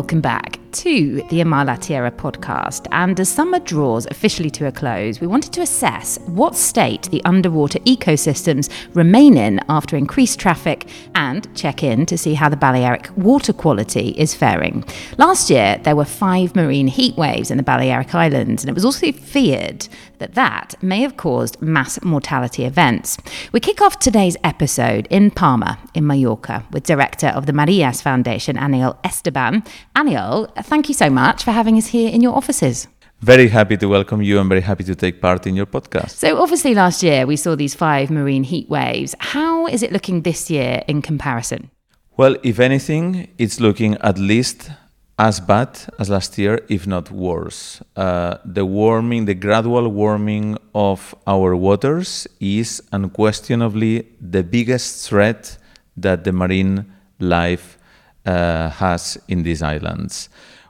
Welcome back to the Amar La Tierra podcast. And as summer draws officially to a close, we wanted to assess what state the underwater ecosystems remain in after increased traffic and check in to see how the Balearic water quality is faring. Last year, there were five marine heat waves in the Balearic Islands, and it was also feared that that may have caused mass mortality events. We kick off today's episode in Palma, in Mallorca, with director of the Marilles Foundation, Aniol Esteban. Aniol, thank you so much for having us here in your offices. Very happy to welcome you and very happy to take part in your podcast. So, obviously, last year we saw these five marine heat waves. How is it looking this year in comparison? Well, if anything, it's looking at least as bad as last year, if not worse. Uh, the warming, the gradual warming of our waters is unquestionably the biggest threat that the marine life has in these islands.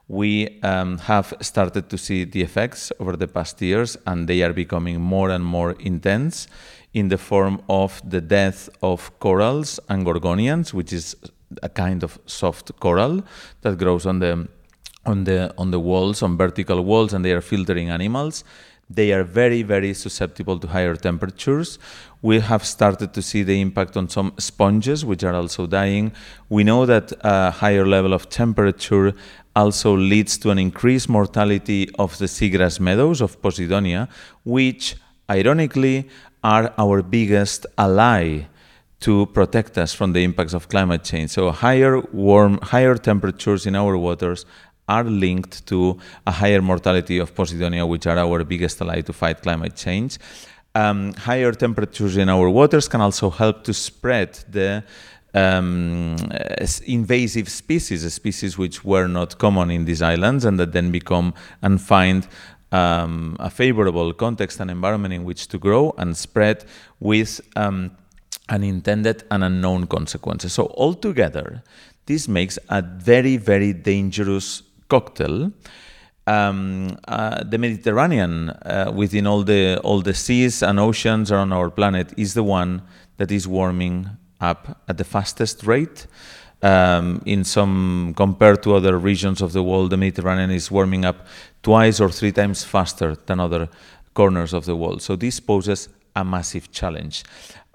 We um, have started to see the effects over the past years, and they are becoming more and more intense in the form of the death of corals and gorgonians, which is a kind of soft coral that grows on the on the on the walls on vertical walls and they are filtering animals they are very very susceptible to higher temperatures we have started to see the impact on some sponges which are also dying we know that a higher level of temperature also leads to an increased mortality of the seagrass meadows of posidonia which ironically are our biggest ally to protect us from the impacts of climate change. So higher warm, higher temperatures in our waters are linked to a higher mortality of Posidonia, which are our biggest ally to fight climate change. Um, higher temperatures in our waters can also help to spread the um, invasive species, species which were not common in these islands and that then become and find um, a favorable context and environment in which to grow and spread with um, unintended and unknown consequences. So, altogether, this makes a very, very dangerous cocktail. Um, uh, the Mediterranean, uh, within all the all the seas and oceans around our planet, is the one that is warming up at the fastest rate. Um, in some compared to other regions of the world, the Mediterranean is warming up twice or three times faster than other corners of the world. So this poses a massive challenge.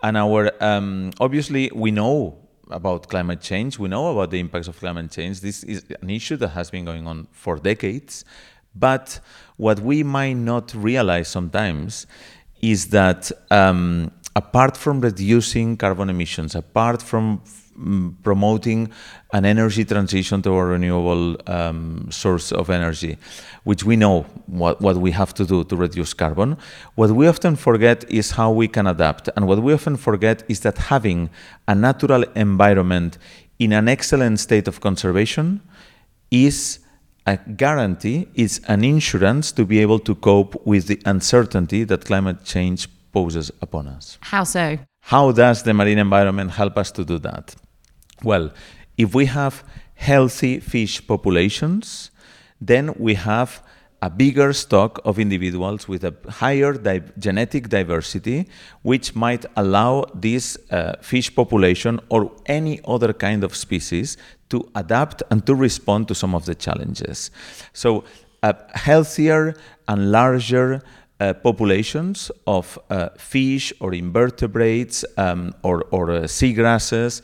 And our um, obviously we know about climate change. We know about the impacts of climate change. This is an issue that has been going on for decades. But what we might not realize sometimes is that um, apart from reducing carbon emissions, apart from Promoting an energy transition to a renewable um, source of energy, which we know what, what we have to do to reduce carbon. What we often forget is how we can adapt. And what we often forget is that having a natural environment in an excellent state of conservation is a guarantee, is an insurance to be able to cope with the uncertainty that climate change poses upon us. How so? How does the marine environment help us to do that? Well, if we have healthy fish populations, then we have a bigger stock of individuals with a higher di- genetic diversity, which might allow this uh, fish population or any other kind of species to adapt and to respond to some of the challenges. So, uh, healthier and larger uh, populations of uh, fish or invertebrates um, or, or uh, seagrasses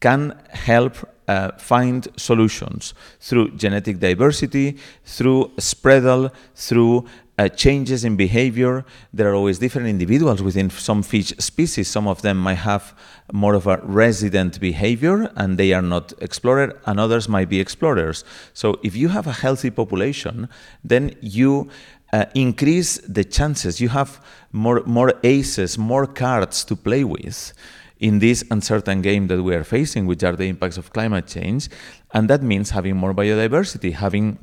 can help uh, find solutions through genetic diversity, through spreadal, through uh, changes in behavior. There are always different individuals within some fish species. Some of them might have more of a resident behavior and they are not explorer, and others might be explorers. So, if you have a healthy population, then you uh, increase the chances. You have more, more aces, more cards to play with in this uncertain game that we are facing, which are the impacts of climate change. And that means having more biodiversity, having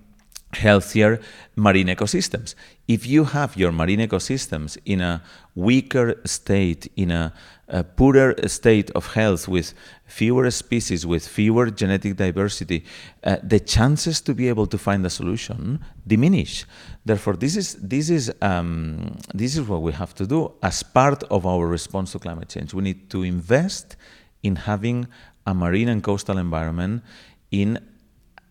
healthier marine ecosystems. If you have your marine ecosystems in a weaker state, in a, a, poorer state of health, with fewer species, with fewer genetic diversity, uh, the chances to be able to find a solution diminish. Therefore, this is this is um, this is what we have to do as part of our response to climate change. We need to invest in having a marine and coastal environment in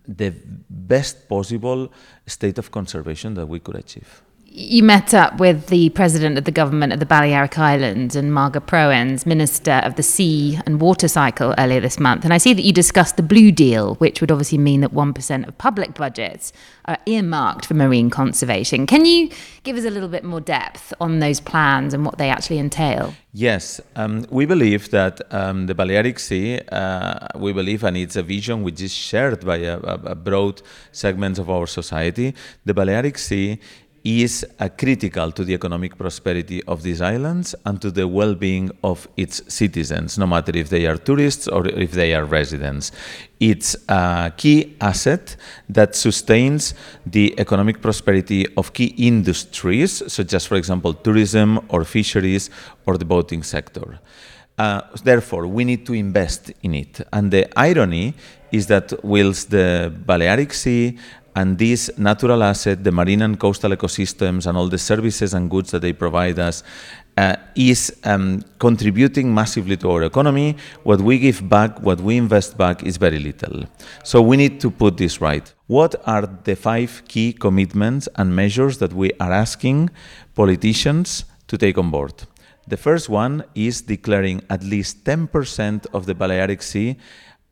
the best possible state of conservation that we could achieve you met up with the president of the government of the Balearic Islands and Marga Prohens, Minister of the Sea and Water Cycle, earlier this month. And I see that you discussed the Blue Deal, which would obviously mean that 1% of public budgets are earmarked for marine conservation. Can you give us a little bit more depth on those plans and what they actually entail? Yes, um, we believe that um, the Balearic Sea, uh, we believe, and it's a vision which is shared by a, a broad segment of our society. The Balearic Sea is uh, critical to the economic prosperity of these islands and to the well-being of its citizens, no matter if they are tourists or if they are residents. It's a key asset that sustains the economic prosperity of key industries, such as, for example, tourism or fisheries or the boating sector. Uh, therefore, we need to invest in it. And the irony is that whilst the Balearic Sea and this natural asset, the marine and coastal ecosystems, and all the services and goods that they provide us, uh, is um, contributing massively to our economy. What we give back, what we invest back, is very little. So we need to put this right. What are the five key commitments and measures that we are asking politicians to take on board? The first one is declaring at least 10% of the Balearic Sea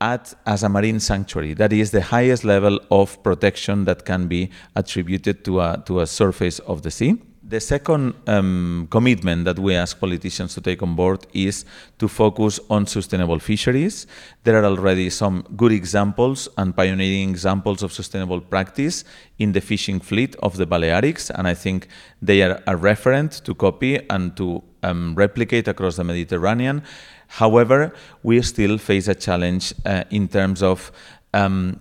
at, as a marine sanctuary. That is the highest level of protection that can be attributed to a, to a surface of the sea. The second um, commitment that we ask politicians to take on board is to focus on sustainable fisheries. There are already some good examples and pioneering examples of sustainable practice in the fishing fleet of the Balearics, and I think they are a referent to copy and to um, replicate across the Mediterranean. However, we still face a challenge uh, in terms of um,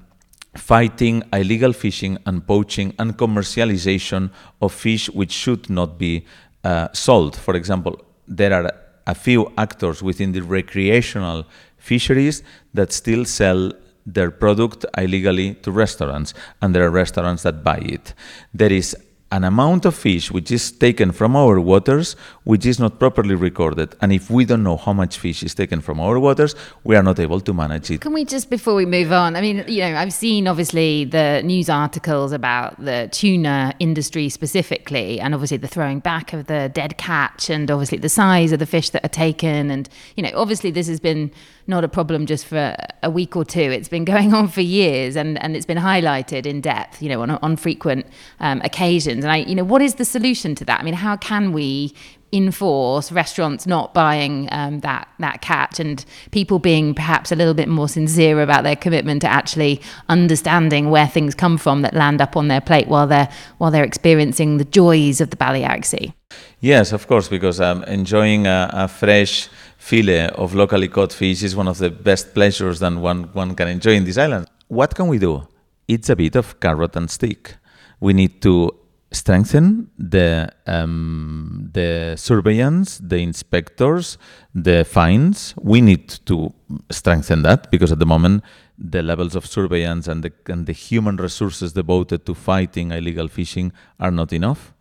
fighting illegal fishing and poaching and commercialization of fish which should not be uh, sold. For example, there are a few actors within the recreational fisheries that still sell their product illegally to restaurants, and there are restaurants that buy it. There is an amount of fish which is taken from our waters which is not properly recorded. And if we don't know how much fish is taken from our waters, we are not able to manage it. Can we just, before we move on, I mean, you know, I've seen obviously the news articles about the tuna industry specifically, and obviously the throwing back of the dead catch, and obviously the size of the fish that are taken. And, you know, obviously this has been not a problem just for a week or two. It's been going on for years and, and it's been highlighted in depth, you know, on, on frequent um, occasions. And I, you know, what is the solution to that? I mean, how can we enforce restaurants not buying um, that that catch and people being perhaps a little bit more sincere about their commitment to actually understanding where things come from that land up on their plate while they're while they're experiencing the joys of the Balearic Sea. Yes, of course, because um, enjoying a, a fresh fillet of locally caught fish is one of the best pleasures that one, one can enjoy in this island. What can we do? It's a bit of carrot and stick. We need to strengthen the um, the surveillance, the inspectors, the fines. We need to strengthen that because at the moment the levels of surveillance and the and the human resources devoted to fighting illegal fishing are not enough.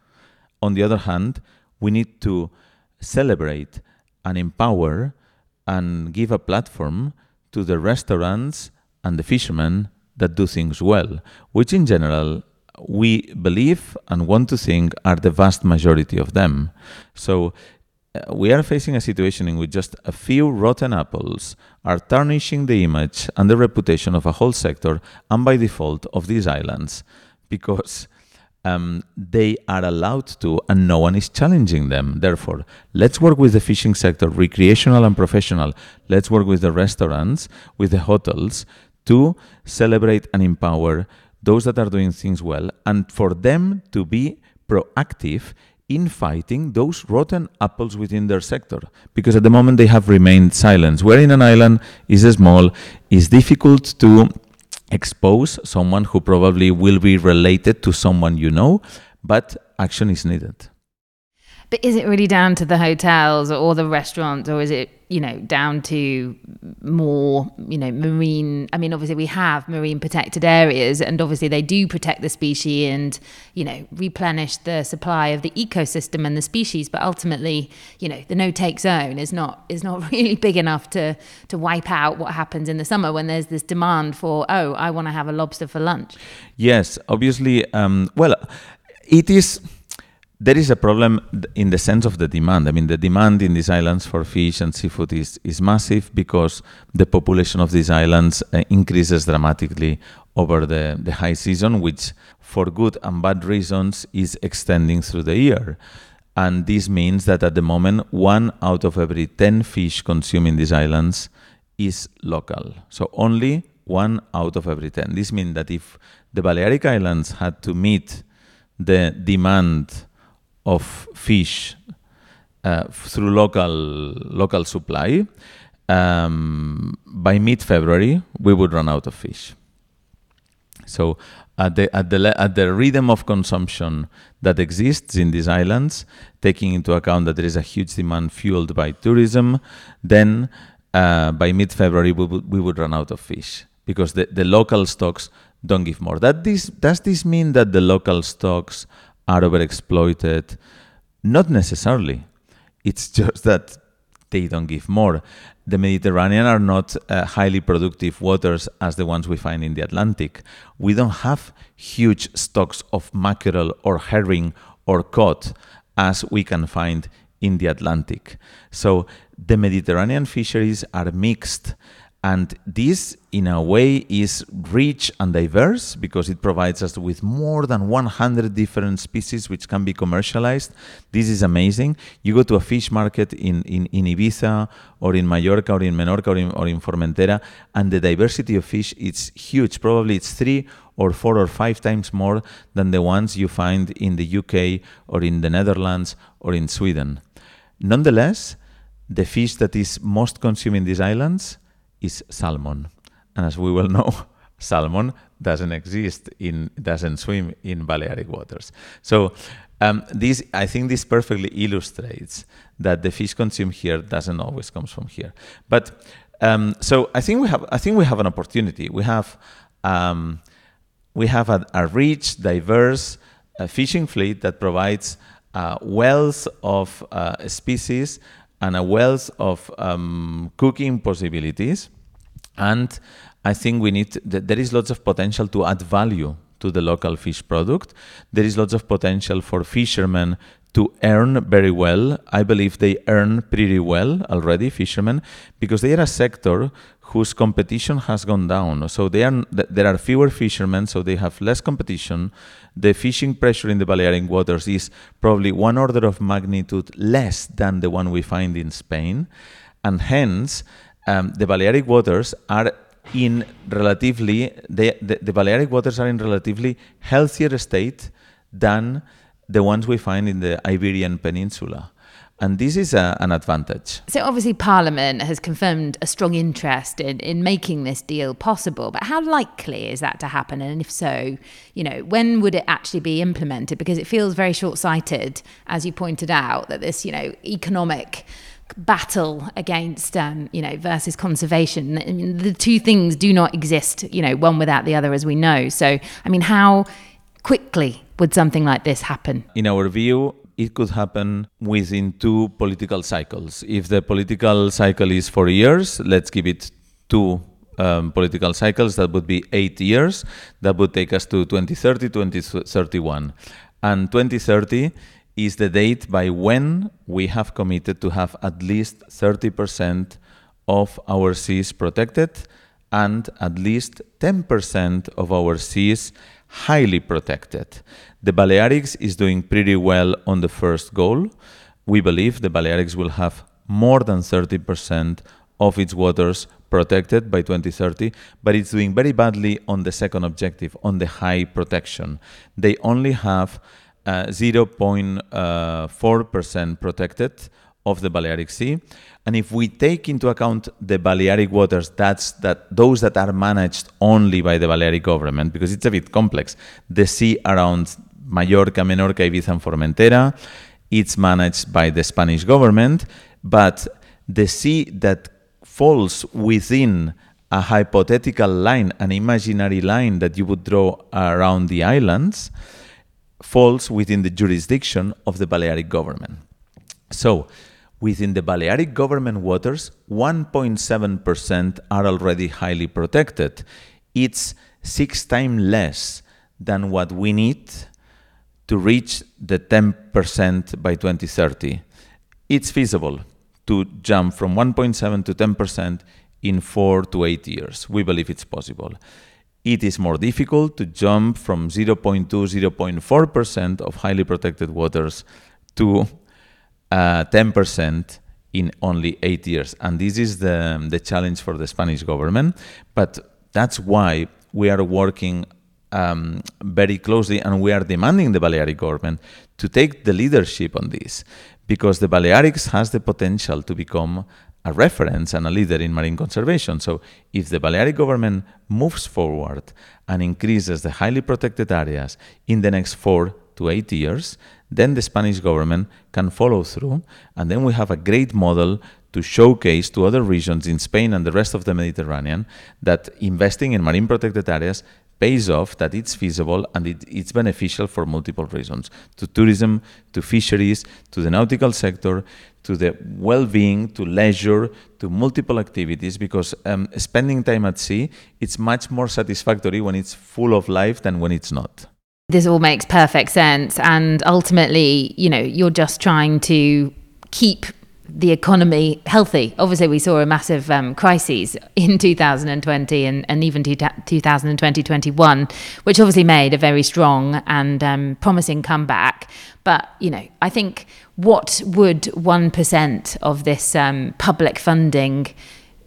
On the other hand, we need to celebrate and empower and give a platform to the restaurants and the fishermen that do things well, which in general we believe and want to think are the vast majority of them. So uh, we are facing a situation in which just a few rotten apples are tarnishing the image and the reputation of a whole sector and by default of these islands because um, they are allowed to, and no one is challenging them. Therefore, let's work with the fishing sector, recreational and professional. Let's work with the restaurants, with the hotels, to celebrate and empower those that are doing things well, and for them to be proactive in fighting those rotten apples within their sector because at the moment they have remained silent. We're in an island, is small, is difficult to expose someone who probably will be related to someone you know, but action is needed. But is it really down to the hotels or the restaurants, or is it, you know, down to more, you know, marine? I mean, obviously we have marine protected areas, and obviously they do protect the species and, you know, replenish the supply of the ecosystem and the species. But ultimately, you know, the no-take zone is not is not really big enough to to wipe out what happens in the summer when there's this demand for, oh, I want to have a lobster for lunch. Yes, obviously. Um, well, it is there is a problem in the sense of the demand. I mean, the demand in these islands for fish and seafood is, is massive because the population of these islands uh, increases dramatically over the, the high season, which, for good and bad reasons, is extending through the year. And this means that at the moment, one out of every 10 fish consumed in these islands is local. So only one out of every 10. This means that if the Balearic Islands had to meet the demand of fish uh, through local local supply, um, by mid-February we would run out of fish. So at the at the at the rhythm of consumption that exists in these islands, taking into account that there is a huge demand fueled by tourism, then uh, by mid-February we would we would run out of fish because the, the local stocks don't give more. That this does this mean that the local stocks are overexploited? Not necessarily. It's just that they don't give more. The Mediterranean are not uh, highly productive waters as the ones we find in the Atlantic. We don't have huge stocks of mackerel or herring or cod as we can find in the Atlantic. So the Mediterranean fisheries are mixed and this, in a way, is rich and diverse because it provides us with more than 100 different species which can be commercialized. This is amazing. You go to a fish market in, in, in Ibiza or in Mallorca or in Menorca or in, or in Formentera, and the diversity of fish is huge. Probably it's three or four or five times more than the ones you find in the UK or in the Netherlands or in Sweden. Nonetheless, the fish that is most consumed in these islands is salmon. And as we well know, salmon doesn't exist in doesn't swim in Balearic waters. So um, this I think this perfectly illustrates that the fish consumed here doesn't always comes from here. But um, so I think we have I think we have an opportunity. We have um, we have a, a rich, diverse uh, fishing fleet that provides a wealth of uh, species and a wealth of um, cooking possibilities. And I think we need, there is lots of potential to add value to the local fish product. There is lots of potential for fishermen to earn very well. I believe they earn pretty well already, fishermen, because they are a sector whose competition has gone down. So they are, there are fewer fishermen, so they have less competition. The fishing pressure in the Balearic waters is probably one order of magnitude less than the one we find in Spain. And hence, um, the Balearic waters are in relatively, the, the Balearic waters are in relatively healthier state than the ones we find in the Iberian Peninsula. And this is a, an advantage. So, obviously, Parliament has confirmed a strong interest in, in making this deal possible. But how likely is that to happen? And if so, you know, when would it actually be implemented? Because it feels very short sighted, as you pointed out, that this, you know, economic battle against um, you know versus conservation I mean, the two things do not exist you know one without the other as we know so i mean how quickly would something like this happen in our view it could happen within two political cycles. If the political cycle is four years, let's give it two um, political cycles. That would be eight years. That would take us to 2030, 2031. And 2030 is the date by when we have committed to have at least 30% of our seas protected and at least 10% of our seas highly protected. The Balearics is doing pretty well on the first goal. We believe the Balearics will have more than 30% of its waters protected by 2030, but it's doing very badly on the second objective, on the high protection. They only have uh, 0.4% protected of the Balearic Sea. And if we take into account the Balearic waters, that's that those that are managed only by the Balearic government, because it's a bit complex. The sea around Mallorca, Menorca, Ibiza, and Formentera It's managed by the Spanish government, but the sea that falls within a hypothetical line, an imaginary line that you would draw around the islands, falls within the jurisdiction of the Balearic government. So, within the Balearic government waters, 1.7% are already highly protected. It's six times less than what we need to reach the 10% by 2030. It's feasible to jump from 1.7 to 10% in four to eight years. We believe it's possible. It is more difficult to jump from 0.2, 0.4% of highly protected waters to uh, 10% in only eight years. And this is the, the challenge for the Spanish government. But that's why we are working um, very closely and we are demanding the Balearic government to take the leadership on this because the Balearics has the potential to become a reference and a leader in marine conservation. So, if the Balearic government moves forward and increases the highly protected areas in the next four to eight years, then the Spanish government can follow through. And then we have a great model to showcase to other regions in Spain and the rest of the Mediterranean that investing in marine protected areas pays off, that it's feasible, and it, it's beneficial for multiple reasons to tourism, to fisheries, to the nautical sector, to the well being, to leisure, to multiple activities, because um, spending time at sea it's much more satisfactory when it's full of life than when it's not. This all makes perfect sense. And ultimately, you know, you're just trying to keep the economy healthy. Obviously, we saw a massive um, crisis in 2020 and, and even 2020 21, which obviously made a very strong and um, promising comeback. But, you know, I think what would 1% of this um, public funding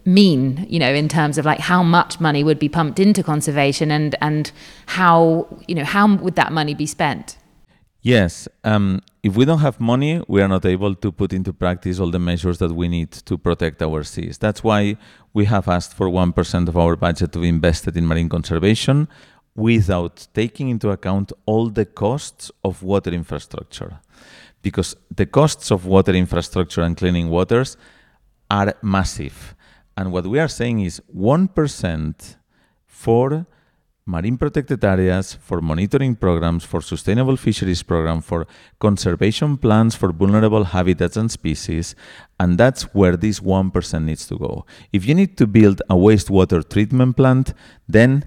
mean, you know, in terms of like how much money would be pumped into conservation and, and how, you know, how would that money be spent? Yes. Um, if we don't have money, we are not able to put into practice all the measures that we need to protect our seas. That's why we have asked for 1% of our budget to be invested in marine conservation without taking into account all the costs of water infrastructure. Because the costs of water infrastructure and cleaning waters are massive. And what we are saying is 1% for marine protected areas, for monitoring programs, for sustainable fisheries program, for conservation plans for vulnerable habitats and species, and that's where this 1% needs to go. If you need to build a wastewater treatment plant, then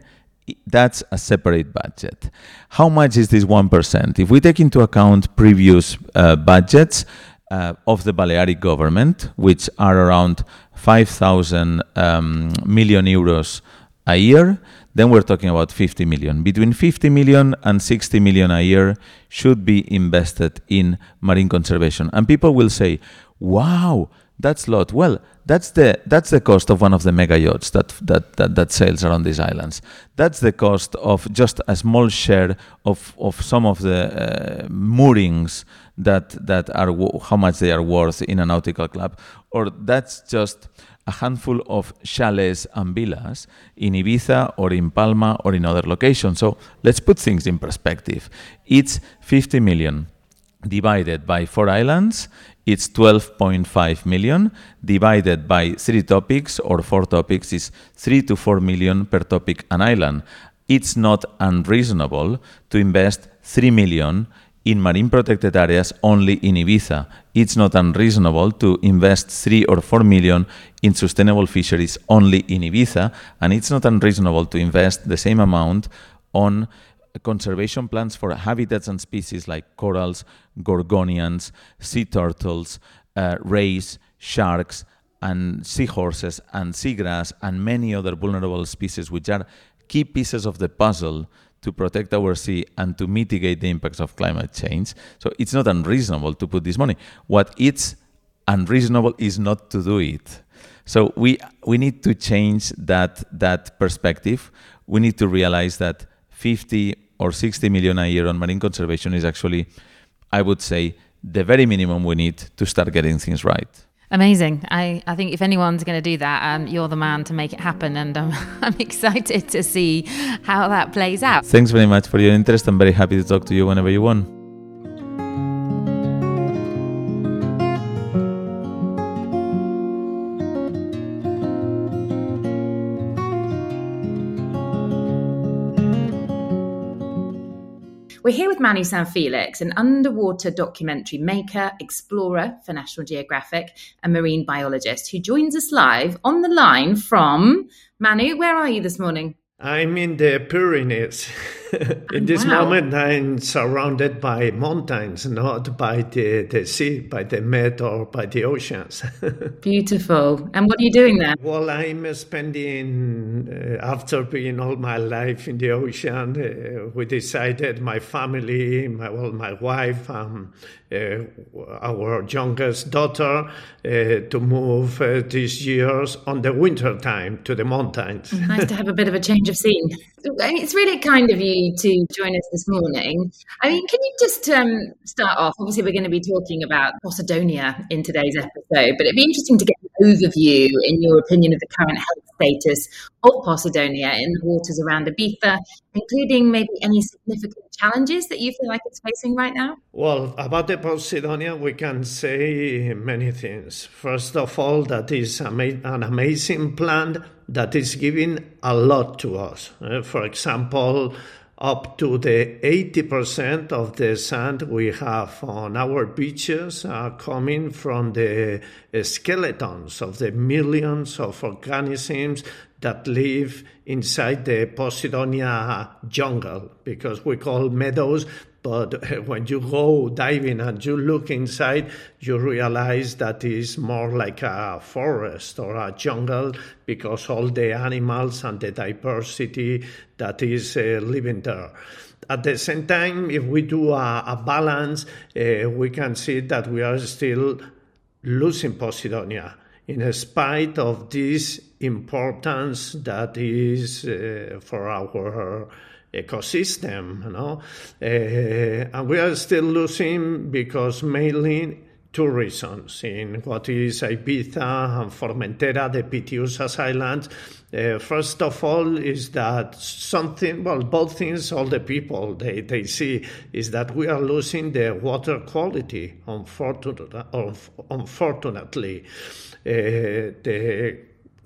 that's a separate budget. How much is this 1%? If we take into account previous uh, budgets uh, of the Balearic government, which are around 5,000 um, million euros a year, then we're talking about 50 million. Between 50 million and 60 million a year should be invested in marine conservation. And people will say, wow, that's a lot. Well, that's the that's the cost of one of the mega yachts that that that, that sails around these islands. That's the cost of just a small share of of some of the uh, moorings that that are how much they are worth in a nautical club, or that's just a handful of chalets and villas in Ibiza or in Palma or in other locations. So let's put things in perspective. It's 50 million divided by four islands. It's 12.5 million divided by three topics or four topics is 3 to 4 million per topic an island. It's not unreasonable to invest 3 million in marine protected areas only in Ibiza. It's not unreasonable to invest 3 or 4 million in sustainable fisheries only in Ibiza, and it's not unreasonable to invest the same amount on conservation plans for habitats and species like corals, gorgonians, sea turtles, uh, rays, sharks, and seahorses and seagrass and many other vulnerable species which are key pieces of the puzzle to protect our sea and to mitigate the impacts of climate change. So it's not unreasonable to put this money. What it's unreasonable is not to do it. So we we need to change that that perspective. We need to realize that 50 or 60 million a year on marine conservation is actually, I would say, the very minimum we need to start getting things right. Amazing. I, I think if anyone's going to do that, um, you're the man to make it happen. And um, I'm excited to see how that plays out. Thanks very much for your interest. I'm very happy to talk to you whenever you want. We're here with Manu San Felix, an underwater documentary maker, explorer for National Geographic, and marine biologist, who joins us live on the line from Manu. Where are you this morning? I'm in the Pyrenees. in this wow. moment, I'm surrounded by mountains, not by the, the sea, by the Med or by the oceans. Beautiful. And what are you doing there? Well, I'm spending, uh, after being all my life in the ocean, uh, we decided, my family, my, well, my wife, um, uh, our youngest daughter, uh, to move uh, these years on the winter time to the mountains. nice to have a bit of a change of scene. It's really kind of you to join us this morning. I mean, can you just um, start off? Obviously, we're going to be talking about Posidonia in today's episode, but it'd be interesting to get overview, in your opinion, of the current health status of Posidonia in the waters around Ibiza, including maybe any significant challenges that you feel like it's facing right now? Well, about the Posidonia, we can say many things. First of all, that is an amazing plant that is giving a lot to us. Uh, for example, up to the 80% of the sand we have on our beaches are coming from the uh, skeletons of the millions of organisms that live inside the Posidonia jungle, because we call meadows but when you go diving and you look inside, you realize that it's more like a forest or a jungle because all the animals and the diversity that is uh, living there. At the same time, if we do a, a balance, uh, we can see that we are still losing Posidonia in spite of this importance that is uh, for our ecosystem, you know. Uh, and we are still losing because mainly two reasons in what is Ibiza and Formentera, the Pitiusas Islands. Uh, first of all, is that something, well, both things all the people they, they see is that we are losing the water quality, unfortunately. unfortunately. Uh, the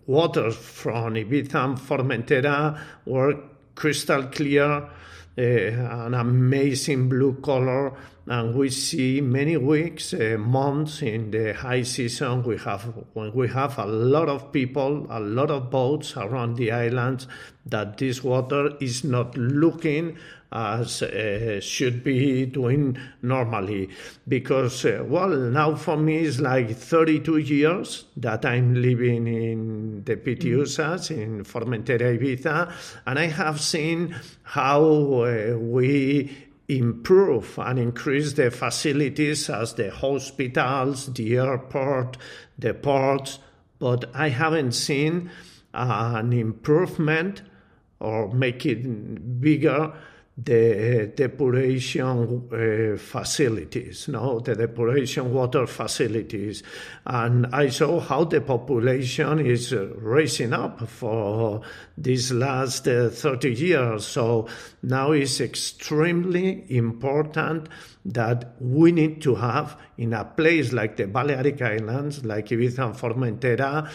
waters from Ibiza and Formentera were crystal clear, uh, an amazing blue color, and we see many weeks, uh, months in the high season. We have when we have a lot of people, a lot of boats around the islands. That this water is not looking as uh, should be doing normally. Because, uh, well, now for me it's like 32 years that I'm living in the Pitiusas, in Formentera Ibiza, and I have seen how uh, we improve and increase the facilities as the hospitals, the airport, the ports, but I haven't seen an improvement or make it bigger the depuration uh, facilities, no, the depuration water facilities, and I saw how the population is uh, raising up for these last uh, 30 years. So now it's extremely important that we need to have in a place like the Balearic Islands, like Ibiza and Formentera,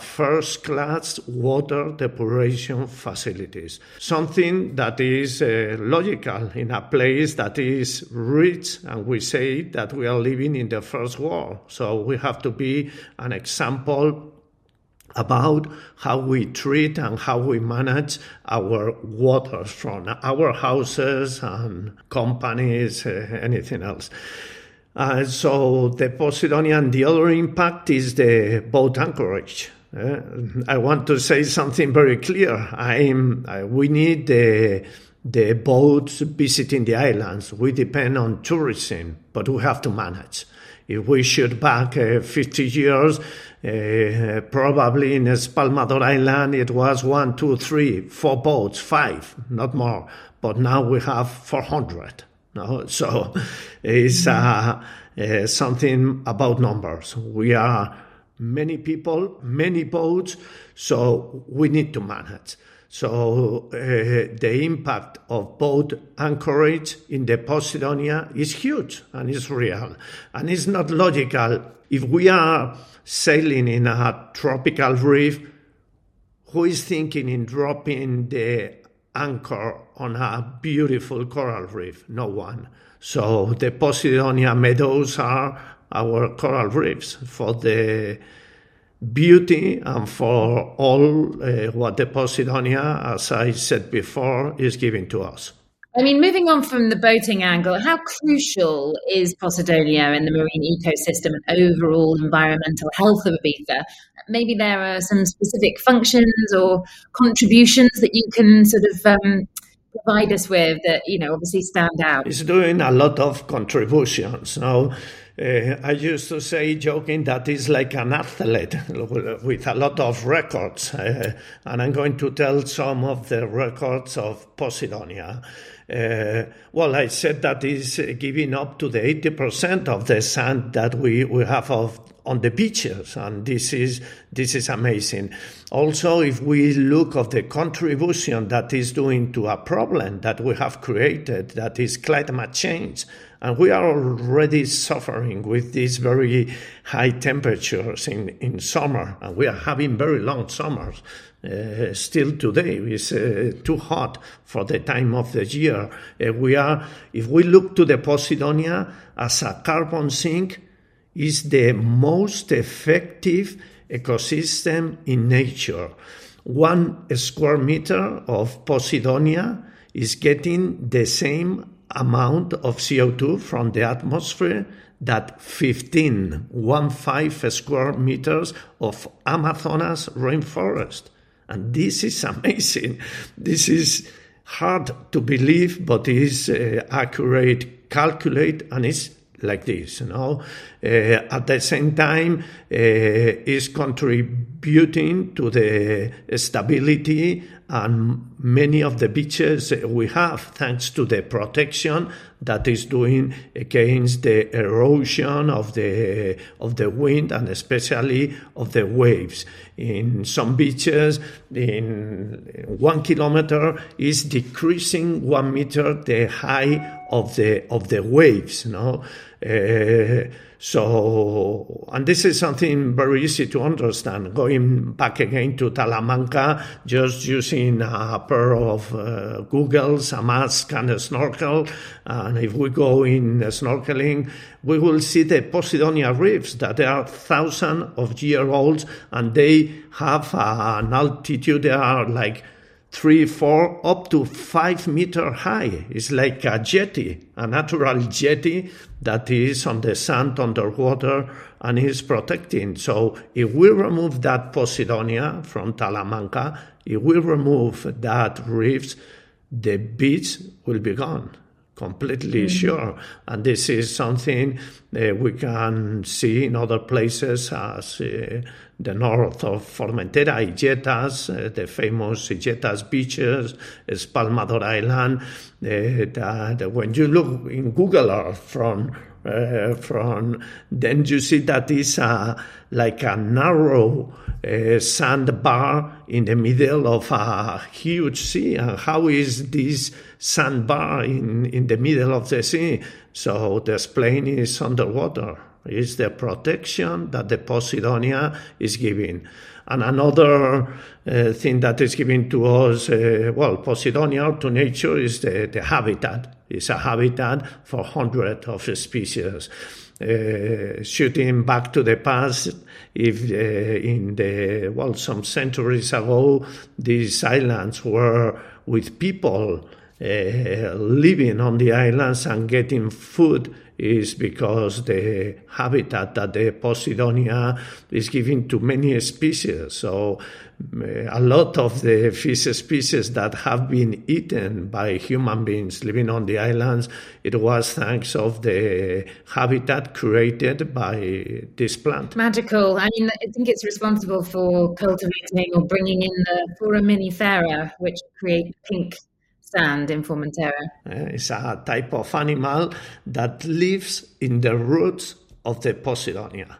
first class water depuration facilities. Something that is uh, logical in a place that is rich, and we say that we are living in the first world. So we have to be an example about how we treat and how we manage our water from our houses and companies, uh, anything else. Uh, so the Posidonian, the other impact is the boat anchorage. Uh, I want to say something very clear. I'm, uh, we need the, the boats visiting the islands. We depend on tourism, but we have to manage. If we shoot back uh, 50 years, uh, probably in Espalmador Island it was one, two, three, four boats, five, not more. But now we have 400. No? So it's uh, uh, something about numbers. We are many people, many boats, so we need to manage. So uh, the impact of boat anchorage in the Posidonia is huge and it's real. And it's not logical. If we are sailing in a tropical reef, who is thinking in dropping the anchor on a beautiful coral reef? No one. So the Posidonia meadows are our coral reefs for the beauty and for all uh, what the Posidonia, as I said before, is giving to us. I mean, moving on from the boating angle, how crucial is Posidonia in the marine ecosystem and overall environmental health of Ibiza? Maybe there are some specific functions or contributions that you can sort of um, provide us with that, you know, obviously stand out. It's doing a lot of contributions. Now, uh, I used to say, joking, that is like an athlete with a lot of records. Uh, and I'm going to tell some of the records of Posidonia. Uh, well, I said that is giving up to the 80% of the sand that we, we have of, on the beaches, and this is this is amazing. Also, if we look of the contribution that is doing to a problem that we have created, that is climate change, and we are already suffering with these very high temperatures in, in summer, and we are having very long summers. Uh, still today is uh, too hot for the time of the year. Uh, we are, if we look to the Posidonia as a carbon sink, is the most effective ecosystem in nature. One square meter of Posidonia is getting the same amount of CO2 from the atmosphere that 15, one five square meters of Amazonas rainforest. And this is amazing. This is hard to believe, but is uh, accurate, calculate, and it's like this, you know. Uh, at the same time, uh, is contributing to the stability and many of the beaches we have, thanks to the protection that is doing against the erosion of the of the wind and especially of the waves. In some beaches, in one kilometer is decreasing one meter the height of the of the waves. Know. Uh, so, and this is something very easy to understand. Going back again to Talamanca, just using a pair of uh, goggles, a mask, and a snorkel. And if we go in snorkeling, we will see the Posidonia reefs that they are thousands of year old and they have an altitude, they are like three, four, up to five meter high. It's like a jetty, a natural jetty that is on the sand underwater and is protecting. So if we remove that Posidonia from Talamanca, if we remove that reefs, the beach will be gone completely mm-hmm. sure. And this is something uh, we can see in other places as uh, the north of Formentera, Illetas, uh, the famous Illetas beaches, Espalmador Island. Uh, that when you look in Google Earth from uh, from then you see that is a, like a narrow uh, sandbar in the middle of a huge sea. And how is this sandbar in, in the middle of the sea? So the plane is underwater. It's the protection that the Posidonia is giving. And another uh, thing that is given to us, uh, well, Posidonia to nature is the, the habitat. It's a habitat for hundreds of species. Uh, shooting back to the past, if uh, in the well some centuries ago these islands were with people uh, living on the islands and getting food is because the habitat that the Posidonia is giving to many species. So uh, a lot of the fish species that have been eaten by human beings living on the islands, it was thanks of the habitat created by this plant. Magical. I mean, I think it's responsible for cultivating or bringing in the foraminifera, which create pink sand in Formentera? Uh, it's a type of animal that lives in the roots of the Posidonia.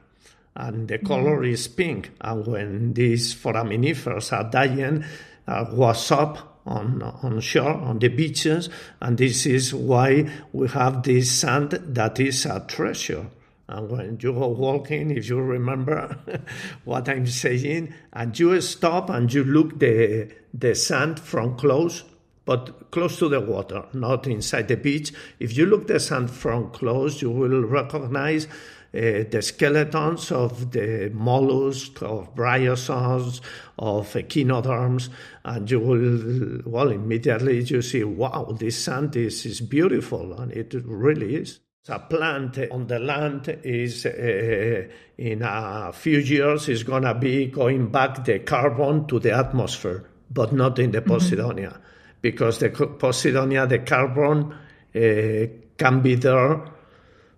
And the color mm. is pink. And when these foraminifers are dying, uh, was up on, on shore, on the beaches. And this is why we have this sand that is a treasure. And when you go walking, if you remember what I'm saying, and you stop and you look the the sand from close, but close to the water, not inside the beach. If you look the sand from close, you will recognize uh, the skeletons of the mollusks, of bryozoans, of echinoderms, and you will, well, immediately you see, wow, this sand is, is beautiful, and it really is. A plant on the land is uh, in a few years is going to be going back the carbon to the atmosphere, but not in the mm-hmm. Posidonia, mm-hmm. Because the Posidonia, the carbon uh, can be there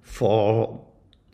for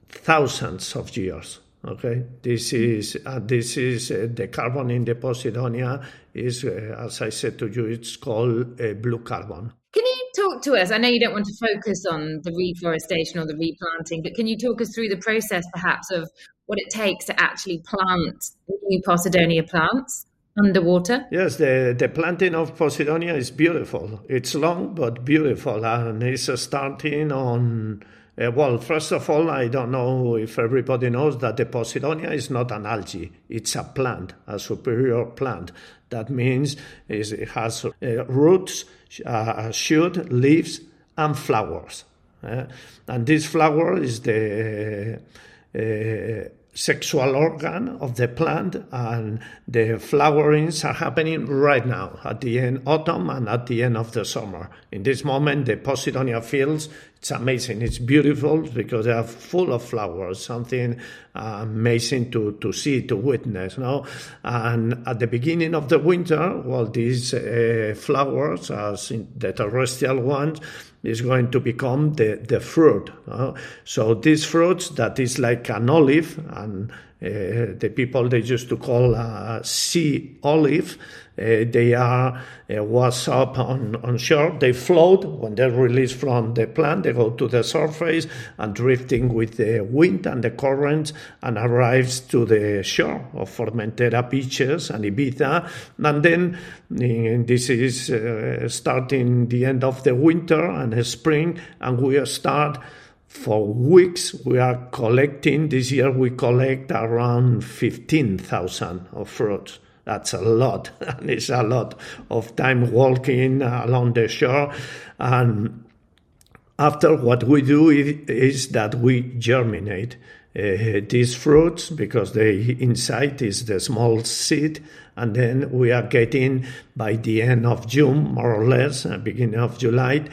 thousands of years. Okay, this is uh, this is uh, the carbon in the Posidonia is, uh, as I said to you, it's called uh, blue carbon. Can you talk to us? I know you don't want to focus on the reforestation or the replanting, but can you talk us through the process, perhaps, of what it takes to actually plant new Posidonia plants? Underwater? Yes, the, the planting of Posidonia is beautiful. It's long but beautiful, and it's starting on uh, well, first of all, I don't know if everybody knows that the Posidonia is not an algae. It's a plant, a superior plant. That means it has uh, roots, uh, shoot, leaves, and flowers. Uh, and this flower is the uh, sexual organ of the plant and the flowerings are happening right now at the end autumn and at the end of the summer. In this moment the posidonia fields it's amazing. It's beautiful because they are full of flowers something amazing to, to see to witness no? And at the beginning of the winter well these uh, flowers as in the terrestrial ones is going to become the, the fruit. Uh, so these fruits that is like an olive, and uh, the people they used to call a sea olive, uh, they are uh, was up on, on shore. They float when they're released from the plant. They go to the surface and drifting with the wind and the currents and arrives to the shore of Formentera beaches and Ibiza. And then this is uh, starting the end of the winter and spring, and we start for weeks we are collecting this year we collect around 15000 of fruits that's a lot. and it's a lot of time walking along the shore. And after what we do is that we germinate uh, these fruits because the inside is the small seed and then we are getting by the end of june more or less uh, beginning of july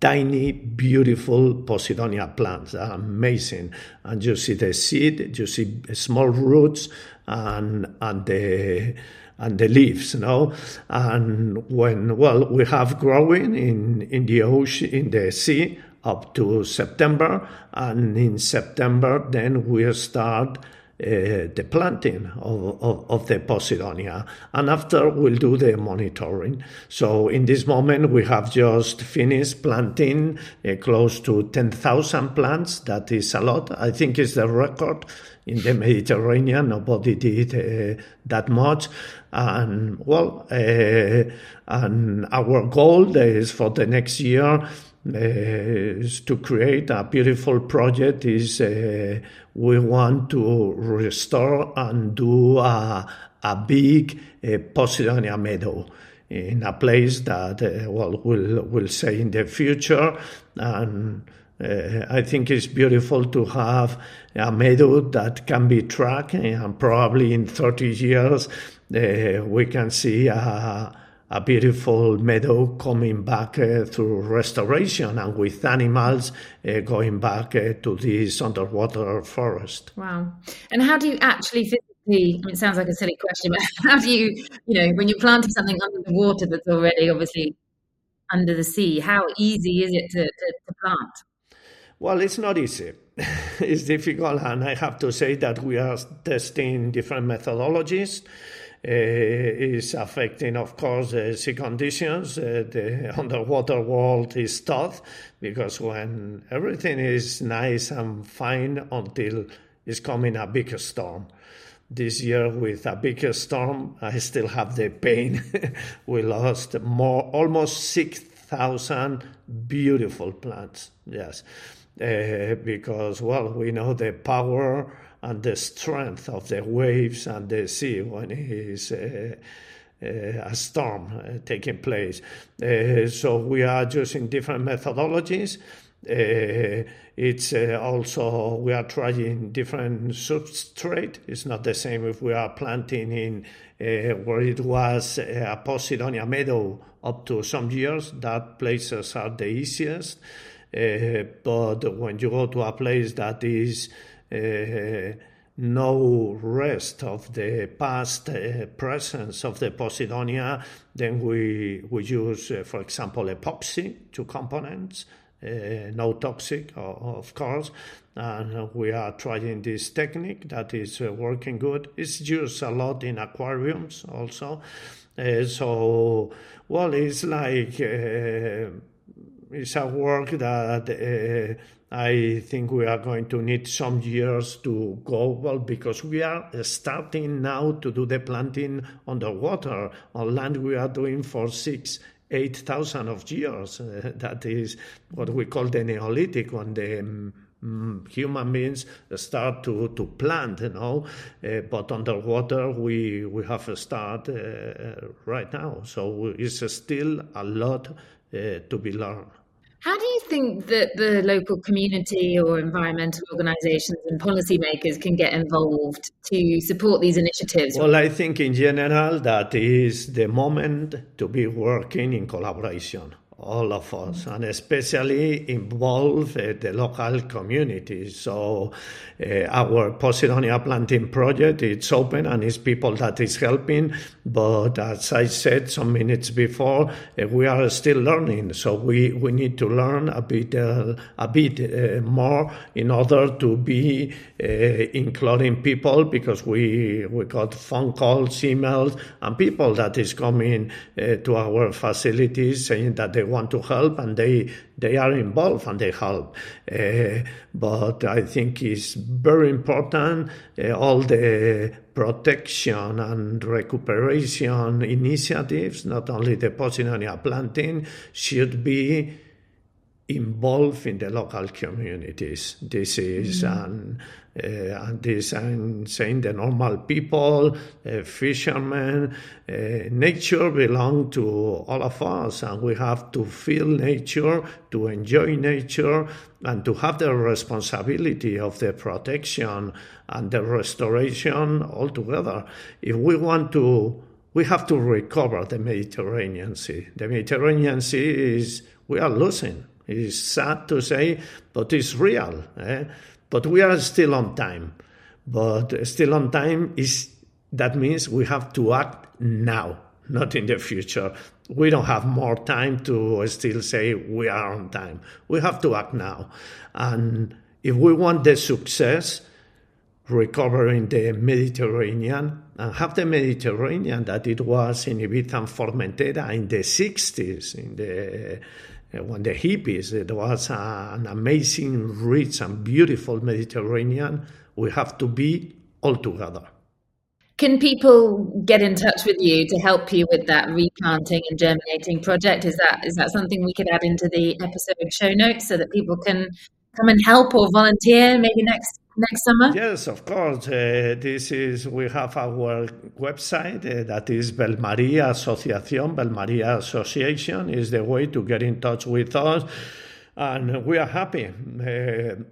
tiny beautiful posidonia plants are amazing and you see the seed you see small roots and and the and the leaves, you know. And when well, we have growing in in the ocean, in the sea up to September, and in September then we start. Uh, the planting of, of, of, the Posidonia. And after we'll do the monitoring. So in this moment, we have just finished planting uh, close to 10,000 plants. That is a lot. I think it's the record in the Mediterranean. Nobody did uh, that much. And well, uh, and our goal is for the next year uh, is to create a beautiful project. Is uh, we want to restore and do a, a big uh, Posidonia meadow in a place that uh, well will we'll say in the future. And uh, I think it's beautiful to have a meadow that can be tracked, and probably in 30 years we can see a, a, beautiful meadow coming back uh, through restoration and with animals uh, going back uh, to this underwater forest. Wow! And how do you actually physically? I mean, it sounds like a silly question, but how do you, you know, when you're planting something under the water that's already obviously under the sea, how easy is it to, to, to plant? Well, it's not easy. it's difficult, and I have to say that we are testing different methodologies. Uh, is affecting, of course, the sea conditions. Uh, the underwater world is tough because when everything is nice and fine until it's coming a big storm. This year, with a big storm, I still have the pain. we lost more, almost six thousand beautiful plants. Yes, uh, because, well, we know the power and the strength of the waves and the sea when it is uh, a storm taking place. so we are using different methodologies. Uh, it's uh, also we are trying different substrate. It's not the same if we are planting in uh, where it was a Posidonia meadow up to some years. That places are the easiest. but when you go to a place that is no rest of the past uh, presence of the Posidonia, then we, we use, uh, for example, epoxy, two components, uh, no toxic, of course. And we are trying this technique that is uh, working good. It's used a lot in aquariums also. Uh, so, well, it's like it's a work that I think we are going to need some years to go well because we are starting now to do the planting underwater on land we are doing for six 8,000 of years. Uh, that is what we call the Neolithic, when the um, human beings start to, to plant, you know. Uh, but underwater, we, we have a start uh, right now. So it's still a lot uh, to be learned. How do you think that the local community or environmental organisations and policymakers can get involved to support these initiatives? Well, I think in general that is the moment to be working in collaboration all of us, and especially involve uh, the local community. So uh, our Posidonia planting project, it's open and it's people that is helping. But as I said some minutes before, uh, we are still learning. So we, we need to learn a bit, a bit more in order to be including people because we, we got phone calls, emails, and people that is coming to our facilities saying that they want to help and they they are involved and they help. Uh, but I think it's very important uh, all the protection and recuperation initiatives, not only the Posidonia planting, should be involved in the local communities. This is mm-hmm. an and this I'm saying the normal people, uh, fishermen, uh, nature belong to all of us, and we have to feel nature, to enjoy nature, and to have the responsibility of the protection and the restoration altogether. If we want to, we have to recover the Mediterranean Sea. The Mediterranean Sea is we are losing. It's sad to say, but it's real. Eh? But we are still on time. But still on time is that means we have to act now, not in the future. We don't have more time to still say we are on time. We have to act now. And if we want the success, recovering the Mediterranean and have the Mediterranean that it was in Ibiza and Formentera in the 60s, in the when the hippies, it was an amazing, rich, and beautiful Mediterranean. We have to be all together. Can people get in touch with you to help you with that replanting and germinating project? Is that is that something we could add into the episode show notes so that people can come and help or volunteer maybe next next summer? Yes, of course. Uh, this is we have our website uh, that is Vellmarí Associación. Vellmarí Association is the way to get in touch with us, and we are happy. Uh,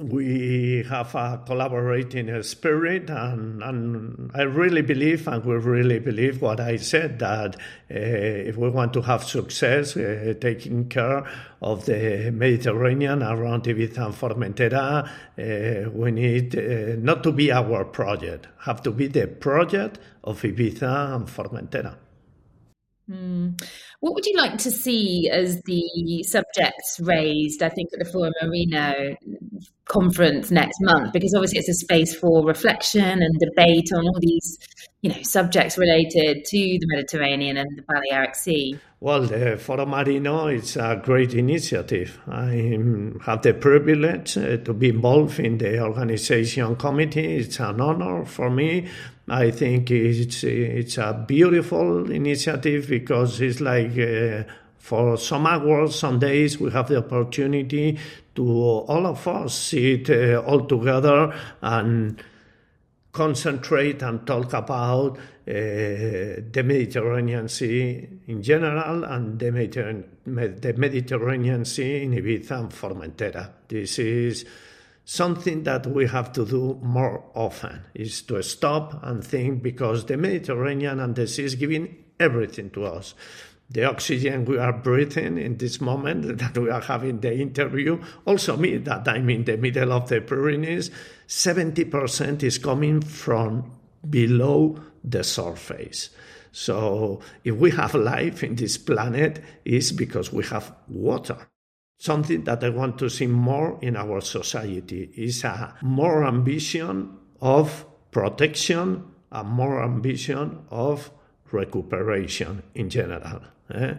we have a collaborating spirit and, and I really believe and we really believe what I said that uh, if we want to have success uh, taking care of the Mediterranean around Ibiza and Formentera uh, we need not to be our project have to be the project of Ibiza and Formentera Mm. What would you like to see as the subjects raised? I think at the Forum Marino conference next month, because obviously it's a space for reflection and debate on all these, you know, subjects related to the Mediterranean and the Balearic Sea. Well, the Forum Marino is a great initiative. I have the privilege uh, to be involved in the organization committee. It's an honor for me I think it's it's a beautiful initiative because it's like uh, for some hours, some days, we have the opportunity to all of us sit uh, all together and concentrate and talk about uh, the Mediterranean Sea in general and the, the Mediterranean Sea in Ibiza and Formentera. This is something that we have to do more often is to stop and think because the Mediterranean and the sea is giving everything to us. The oxygen we are breathing in this moment that we are having the interview, also me that I'm in the middle of the Pyrenees, 70% is coming from below the surface. So if we have life in this planet, is because we have water something that I want to see more in our society is a more ambition of protection, a more ambition of recuperation in general. Eh?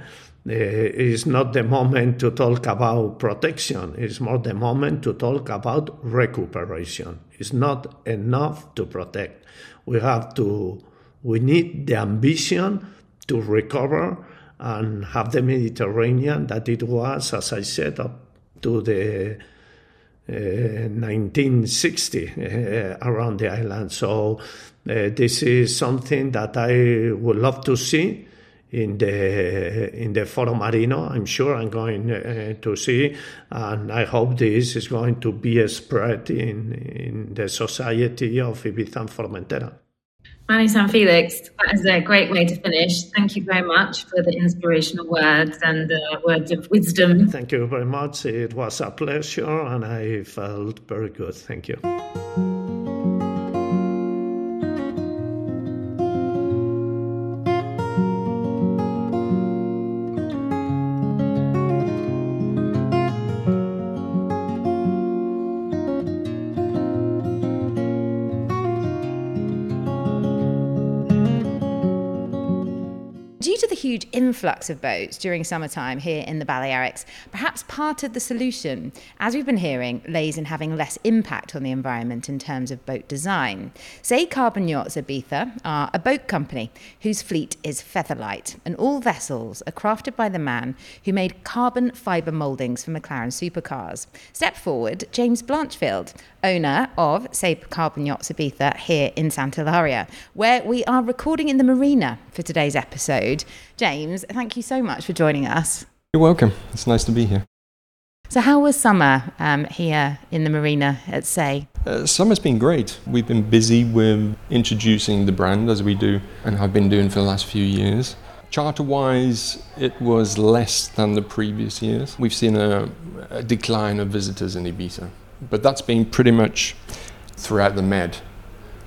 It's not the moment to talk about protection, it's more the moment to talk about recuperation. It's not enough to protect. We have to, we need the ambition to recover and have the Mediterranean that it was, as I said, up to the uh, 1960 uh, around the island. So uh, this is something that I would love to see in the in the Foro Marino. I'm sure I'm going uh, to see, and I hope this is going to be spread in in the society of Ibiza and Formentera. Manu San Felix, that is a great way to finish. Thank you very much for the inspirational words and the words of wisdom. Thank you very much. It was a pleasure and I felt very good. Thank you. Influx of boats during summertime here in the Balearics, perhaps part of the solution, as we've been hearing, lays in having less impact on the environment in terms of boat design. Say Carbon Yachts Ibiza are a boat company whose fleet is featherlight, and all vessels are crafted by the man who made carbon fibre mouldings for McLaren supercars. Step forward, James Blanchfield, owner of Say Carbon Yachts Ibiza here in Santa Eulalia, where we are recording in the marina for today's episode. James, thank you so much for joining us. You're welcome. It's nice to be here. So, how was summer um, here in the marina at Say? Uh, summer's been great. We've been busy with introducing the brand as we do and have been doing for the last few years. Charter wise, it was less than the previous years. We've seen a, a decline of visitors in Ibiza, but that's been pretty much throughout the Med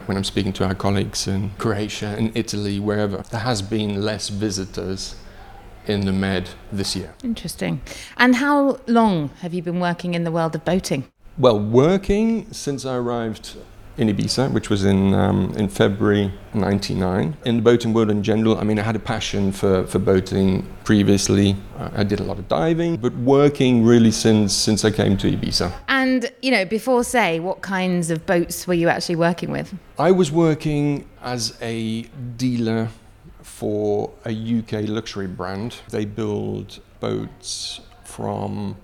when I'm speaking to our colleagues in Croatia and Italy, wherever, there has been less visitors in the Med this year. Interesting. And how long have you been working in the world of boating? Well, working since I arrived in Ibiza, which was in um, in February '99. In the boating world in general, I mean, I had a passion for, for boating previously. I did a lot of diving, but working really since since I came to Ibiza. And you know, before say, what kinds of boats were you actually working with? I was working as a dealer for a UK luxury brand. They build boats from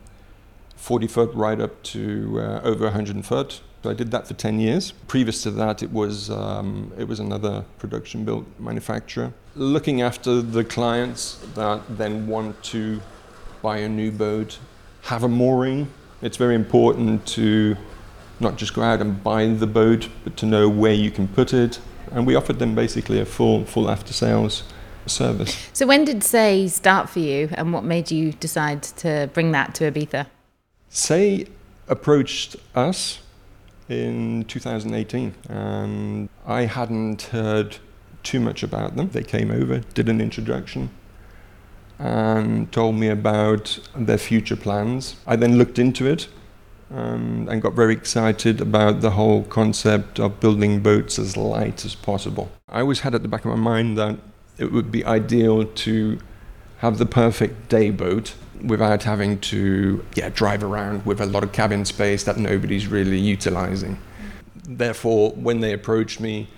40 foot right up to uh, over 100 foot so I did that for 10 years. Previous to that, it was, um, it was another production built manufacturer. Looking after the clients that then want to buy a new boat, have a mooring. It's very important to not just go out and buy the boat, but to know where you can put it. And we offered them basically a full, full after sales service. So when did Say start for you and what made you decide to bring that to Ibiza? Say approached us in 2018, and I hadn't heard too much about them. They came over, did an introduction, and told me about their future plans. I then looked into it and, and got very excited about the whole concept of building boats as light as possible. I always had at the back of my mind that it would be ideal to have the perfect day boat without having to yeah, drive around with a lot of cabin space that nobody's really utilizing. Therefore, when they approached me,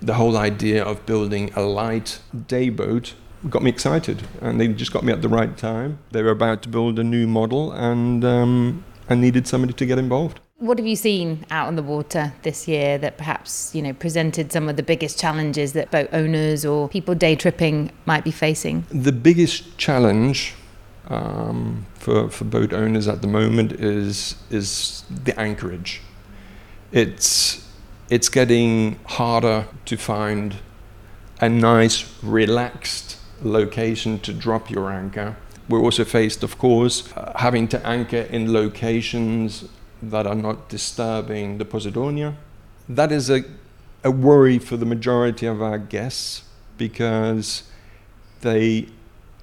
the whole idea of building a light day boat got me excited, and they just got me at the right time. They were about to build a new model, and um, I needed somebody to get involved. What have you seen out on the water this year that perhaps, you know, presented some of the biggest challenges that boat owners or people day tripping might be facing? The biggest challenge um, for, for boat owners at the moment is, is the anchorage. It's, it's getting harder to find a nice, relaxed location to drop your anchor. We're also faced, of course, uh, having to anchor in locations that are not disturbing the Posidonia. That is a, a worry for the majority of our guests because they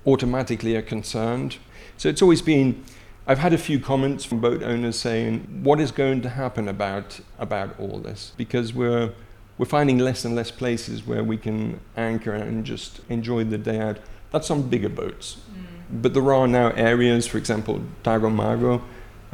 automatically are concerned. So it's always been, I've had a few comments from boat owners saying, what is going to happen about, about all this? Because we're, we're finding less and less places where we can anchor and just enjoy the day out. That's on bigger boats. Mm. But there are now areas, for example, Tagomago,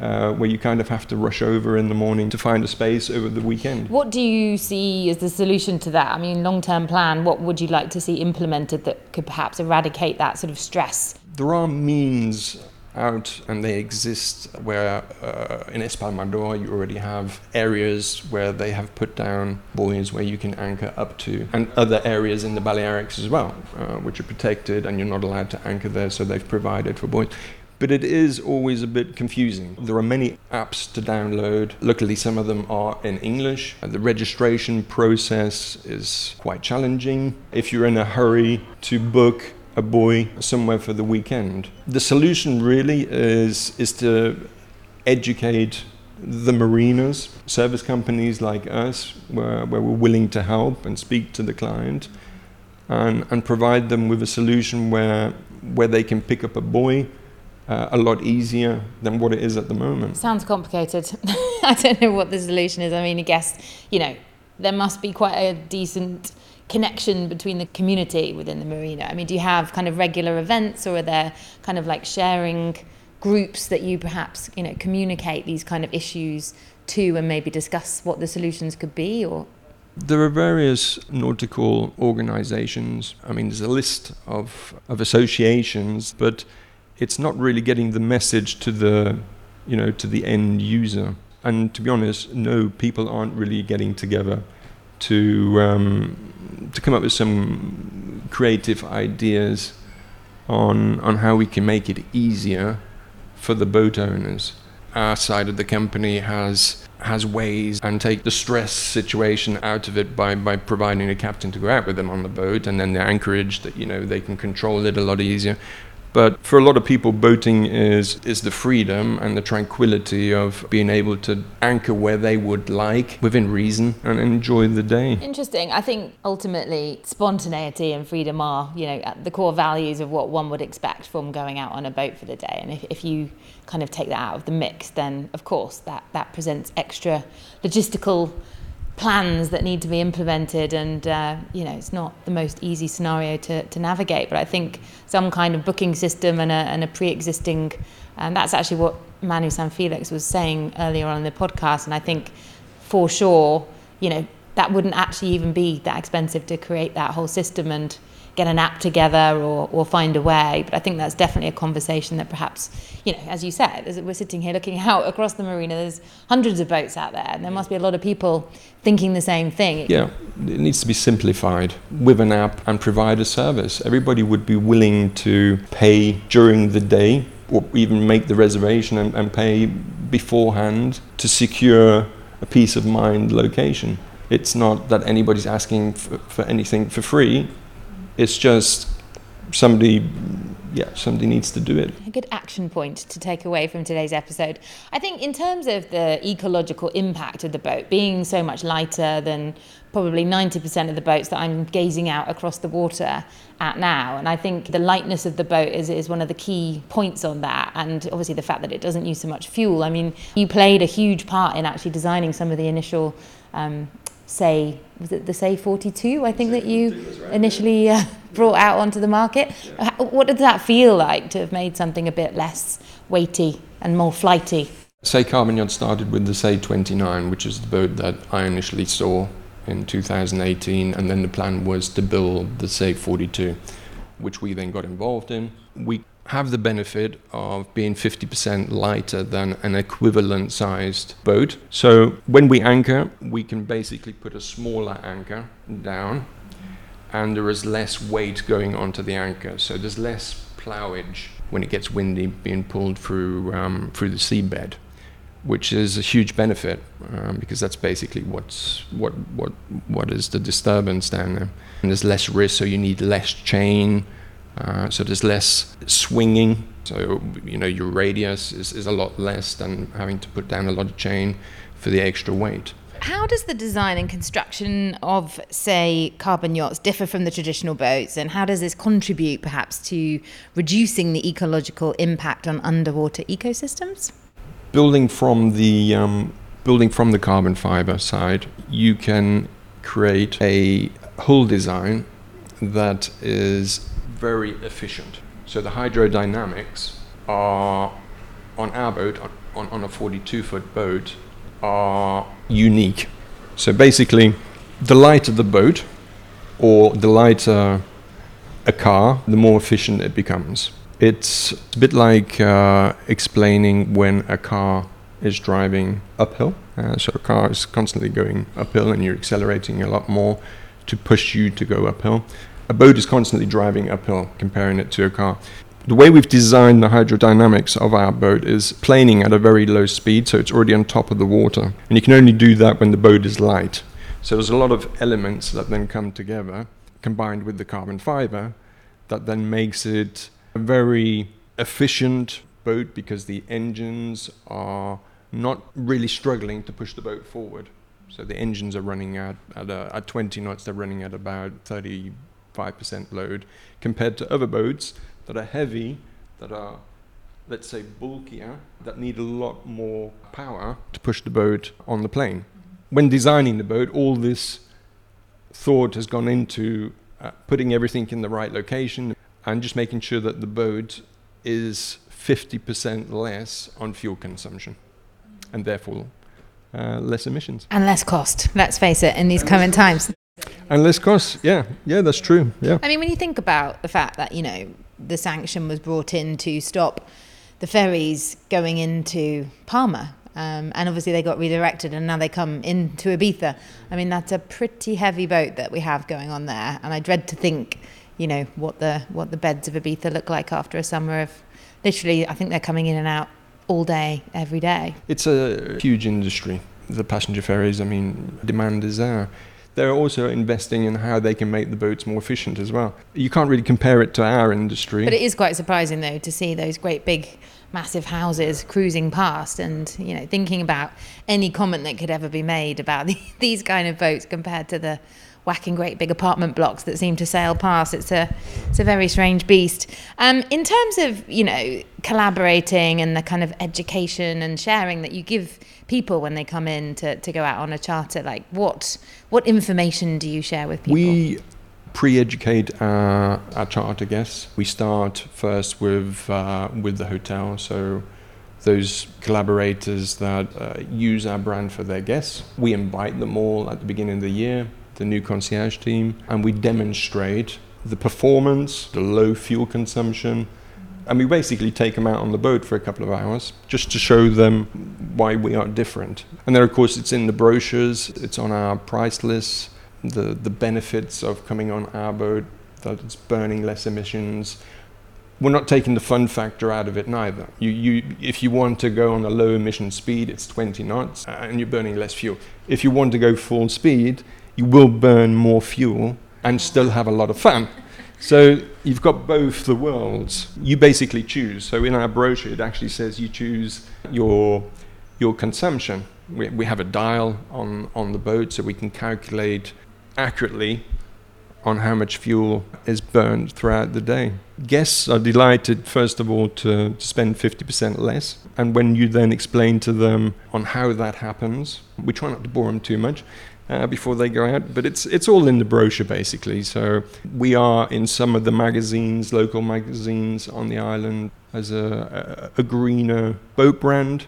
uh, where you kind of have to rush over in the morning to find a space over the weekend. What do you see as the solution to that? I mean, long term plan, what would you like to see implemented that could perhaps eradicate that sort of stress? There are means out and they exist where uh, in Espalmador you already have areas where they have put down buoys where you can anchor up to and other areas in the Balearics as well uh, which are protected and you're not allowed to anchor there so they've provided for buoys but it is always a bit confusing. There are many apps to download. Luckily, some of them are in English. The registration process is quite challenging. If you're in a hurry to book a buoy somewhere for the weekend, the solution really is, is to educate the marinas, service companies like us, where, where we're willing to help and speak to the client and, and provide them with a solution where, where they can pick up a buoy uh, a lot easier than what it is at the moment. Sounds complicated. I don't know what the solution is. I mean, I guess, you know, there must be quite a decent connection between the community within the marina. I mean, do you have kind of regular events or are there kind of like sharing groups that you perhaps, you know, communicate these kind of issues to and maybe discuss what the solutions could be or there are various nautical organizations. I mean, there's a list of, of associations, but it's not really getting the message to the, you know, to the end user. And to be honest, no, people aren't really getting together to um, to come up with some creative ideas on on how we can make it easier for the boat owners. Our side of the company has has ways and take the stress situation out of it by, by providing a captain to go out with them on the boat and then the anchorage that you know they can control it a lot easier but for a lot of people, boating is, is the freedom and the tranquility of being able to anchor where they would like within reason and enjoy the day. Interesting. I think ultimately spontaneity and freedom are, you know, the core values of what one would expect from going out on a boat for the day. And if, if you kind of take that out of the mix, then of course that, that presents extra logistical plans that need to be implemented and uh, you know it's not the most easy scenario to, to navigate but I think some kind of booking system and a, and a pre-existing and that's actually what Manu San Felix was saying earlier on in the podcast and I think for sure you know that wouldn't actually even be that expensive to create that whole system and get an app together or, or find a way. But I think that's definitely a conversation that perhaps, you know, as you said, as we're sitting here looking out across the marina, there's hundreds of boats out there, and there must be a lot of people thinking the same thing. Yeah, it needs to be simplified with an app and provide a service. Everybody would be willing to pay during the day or even make the reservation and, and pay beforehand to secure a peace of mind location. It's not that anybody's asking for, for anything for free it's just somebody yeah, somebody needs to do it. A good action point to take away from today's episode. I think, in terms of the ecological impact of the boat being so much lighter than probably 90% of the boats that I'm gazing out across the water at now, and I think the lightness of the boat is, is one of the key points on that, and obviously the fact that it doesn't use so much fuel. I mean, you played a huge part in actually designing some of the initial um, say was it the say 42 I think that you right. initially uh, brought out onto the market yeah. what did that feel like to have made something a bit less weighty and more flighty say Carbon started with the say 29 which is the boat that I initially saw in 2018 and then the plan was to build the say 42 which we then got involved in we have the benefit of being 50% lighter than an equivalent sized boat. So when we anchor, we can basically put a smaller anchor down and there is less weight going onto the anchor. So there's less plowage when it gets windy being pulled through, um, through the seabed. Which is a huge benefit um, because that's basically what's what what what is the disturbance down there. And there's less risk, so you need less chain, uh, so there's less swinging. So you know your radius is, is a lot less than having to put down a lot of chain for the extra weight. How does the design and construction of, say, carbon yachts differ from the traditional boats, and how does this contribute perhaps to reducing the ecological impact on underwater ecosystems? Building from the um, building from the carbon fiber side, you can create a hull design that is very efficient. So the hydrodynamics are on our boat, on, on a 42 foot boat, are unique. So basically, the lighter the boat, or the lighter a car, the more efficient it becomes. It's a bit like uh, explaining when a car is driving uphill. Uh, so a car is constantly going uphill and you're accelerating a lot more to push you to go uphill a boat is constantly driving uphill, comparing it to a car. The way we've designed the hydrodynamics of our boat is planing at a very low speed, so it's already on top of the water. And you can only do that when the boat is light. So there's a lot of elements that then come together, combined with the carbon fiber, that then makes it a very efficient boat because the engines are not really struggling to push the boat forward. So the engines are running at, at, a, at 20 knots, they're running at about 30 5% load compared to other boats that are heavy, that are, let's say, bulkier, that need a lot more power to push the boat on the plane. When designing the boat, all this thought has gone into uh, putting everything in the right location and just making sure that the boat is 50% less on fuel consumption and therefore uh, less emissions. And less cost, let's face it, in these current times. And less costs, yeah, yeah, that's true. Yeah. I mean, when you think about the fact that you know the sanction was brought in to stop the ferries going into Palma, um, and obviously they got redirected, and now they come into Ibiza. I mean, that's a pretty heavy boat that we have going on there, and I dread to think, you know, what the what the beds of Ibiza look like after a summer of literally. I think they're coming in and out all day, every day. It's a huge industry. The passenger ferries. I mean, demand is there they're also investing in how they can make the boats more efficient as well. You can't really compare it to our industry. But it is quite surprising, though, to see those great big massive houses cruising past and you know thinking about any comment that could ever be made about the, these kind of boats compared to the whacking great big apartment blocks that seem to sail past. It's a it's a very strange beast. Um, in terms of you know collaborating and the kind of education and sharing that you give people when they come in to, to go out on a charter, like what what information do you share with people? We pre-educate our, our charter guests. We start first with uh, with the hotel, so those collaborators that uh, use our brand for their guests. We invite them all at the beginning of the year the new concierge team, and we demonstrate the performance, the low fuel consumption, and we basically take them out on the boat for a couple of hours just to show them why we are different. And then, of course, it's in the brochures, it's on our price list, the, the benefits of coming on our boat, that it's burning less emissions. We're not taking the fun factor out of it neither. You, you, if you want to go on a low emission speed, it's 20 knots uh, and you're burning less fuel. If you want to go full speed, you will burn more fuel and still have a lot of fun. So you've got both the worlds. You basically choose. So in our brochure, it actually says you choose your your consumption. We, we have a dial on, on the boat so we can calculate accurately on how much fuel is burned throughout the day. Guests are delighted, first of all, to, to spend 50% less. And when you then explain to them on how that happens, we try not to bore them too much, uh, before they go out. But it's it's all in the brochure basically. So we are in some of the magazines, local magazines on the island, as a, a, a greener boat brand.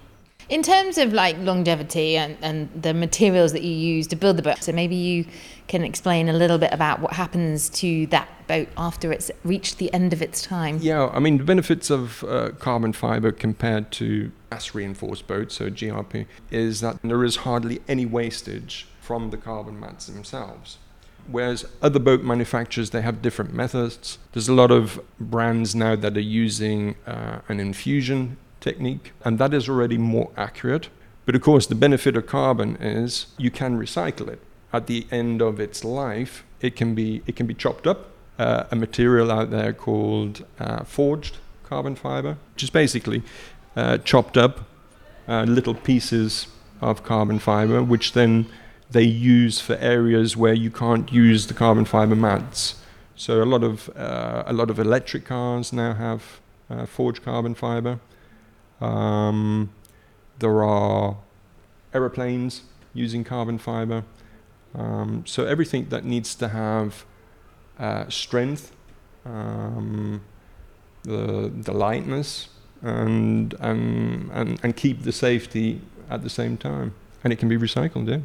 In terms of like longevity and, and the materials that you use to build the boat, so maybe you can explain a little bit about what happens to that boat after it's reached the end of its time. Yeah, I mean, the benefits of uh, carbon fiber compared to glass reinforced boats, so GRP, is that there is hardly any wastage from the carbon mats themselves. Whereas other boat manufacturers, they have different methods. There's a lot of brands now that are using uh, an infusion technique, and that is already more accurate. But of course, the benefit of carbon is you can recycle it. At the end of its life, it can be it can be chopped up. Uh, a material out there called uh, forged carbon fiber, which is basically uh, chopped up uh, little pieces of carbon fiber, which then they use for areas where you can't use the carbon fiber mats. So a lot of uh, a lot of electric cars now have uh, forged carbon fiber. Um, there are aeroplanes using carbon fiber. Um, so everything that needs to have uh, strength, um, the, the lightness, and, and, and, and keep the safety at the same time. And it can be recycled, yeah.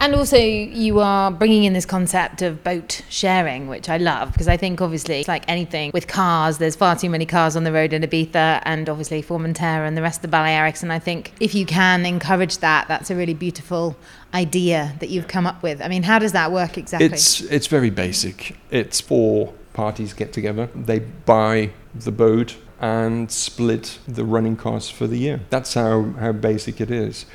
And also, you are bringing in this concept of boat sharing, which I love because I think obviously, like anything with cars, there's far too many cars on the road in Ibiza and obviously Formentera and the rest of the Balearics. And I think if you can encourage that, that's a really beautiful idea that you've come up with. I mean, how does that work exactly? It's it's very basic. It's four parties get together. They buy the boat and split the running costs for the year. That's how, how basic it is.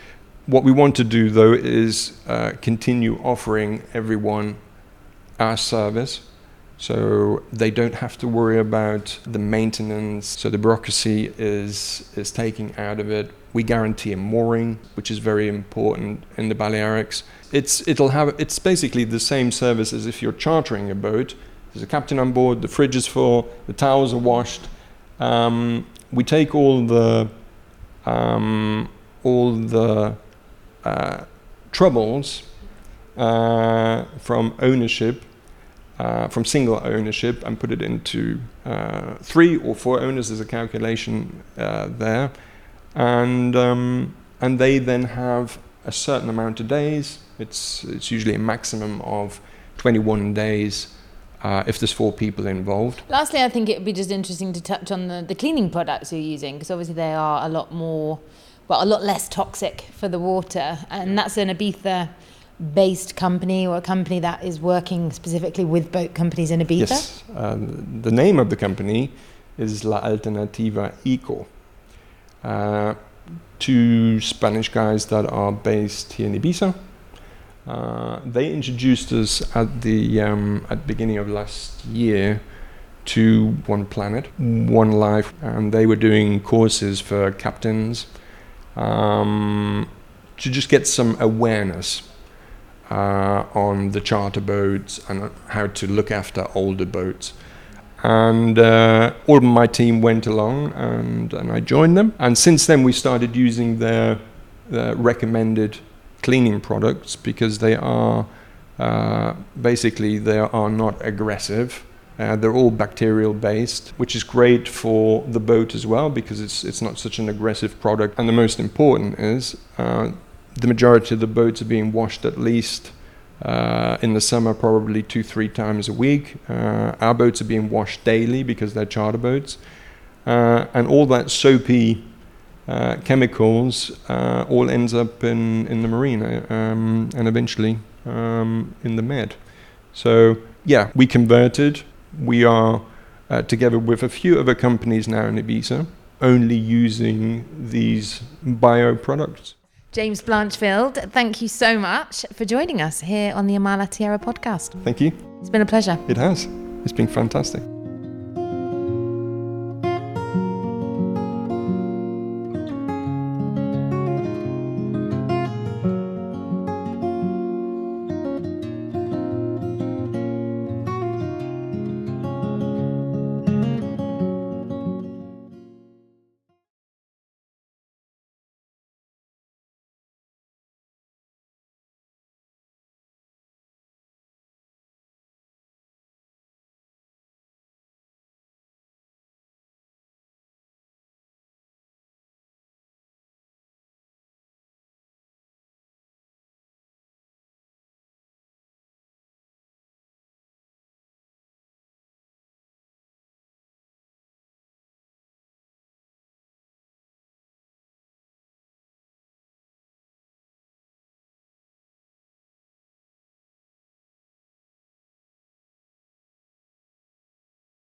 What we want to do, though, is uh, continue offering everyone our service so they don't have to worry about the maintenance. So the bureaucracy is, is taking out of it. We guarantee a mooring, which is very important in the Balearics. It's, it'll have, it's basically the same service as if you're chartering a boat. There's a captain on board, the fridge is full, the towels are washed. Um, we take all the, um, all the uh, troubles uh, from ownership, uh, from single ownership, and put it into uh, three or four owners. There's a calculation uh, there, and um, and they then have a certain amount of days. It's it's usually a maximum of 21 days. Uh, if there's four people involved. Lastly, I think it would be just interesting to touch on the, the cleaning products you're using because obviously they are a lot more well, a lot less toxic for the water. And that's an Ibiza based company or a company that is working specifically with boat companies in Ibiza? Yes. Um, the name of the company is La Alternativa Eco. Uh, two Spanish guys that are based here in Ibiza. Uh, they introduced us at the um, at the beginning of last year to One Planet, One Life, and they were doing courses for captains um, to just get some awareness uh, on the charter boats and how to look after older boats. And uh, all of my team went along and, and I joined them. And since then, we started using their, their recommended cleaning products because they are uh, basically they are not aggressive uh, they're all bacterial based, which is great for the boat as well because it's it's not such an aggressive product. And the most important is uh, the majority of the boats are being washed at least uh, in the summer, probably two three times a week. Uh, our boats are being washed daily because they're charter boats, uh, and all that soapy. Uh, chemicals all ends up in, in the marina um, and eventually um, in the med. So yeah, we converted we are uh, together with a few other companies now in Ibiza only using these bio products. James Blanchfield, thank you so much for joining us here on the Amala Tierra podcast. Thank you. It's been a pleasure. It has. It's been fantastic.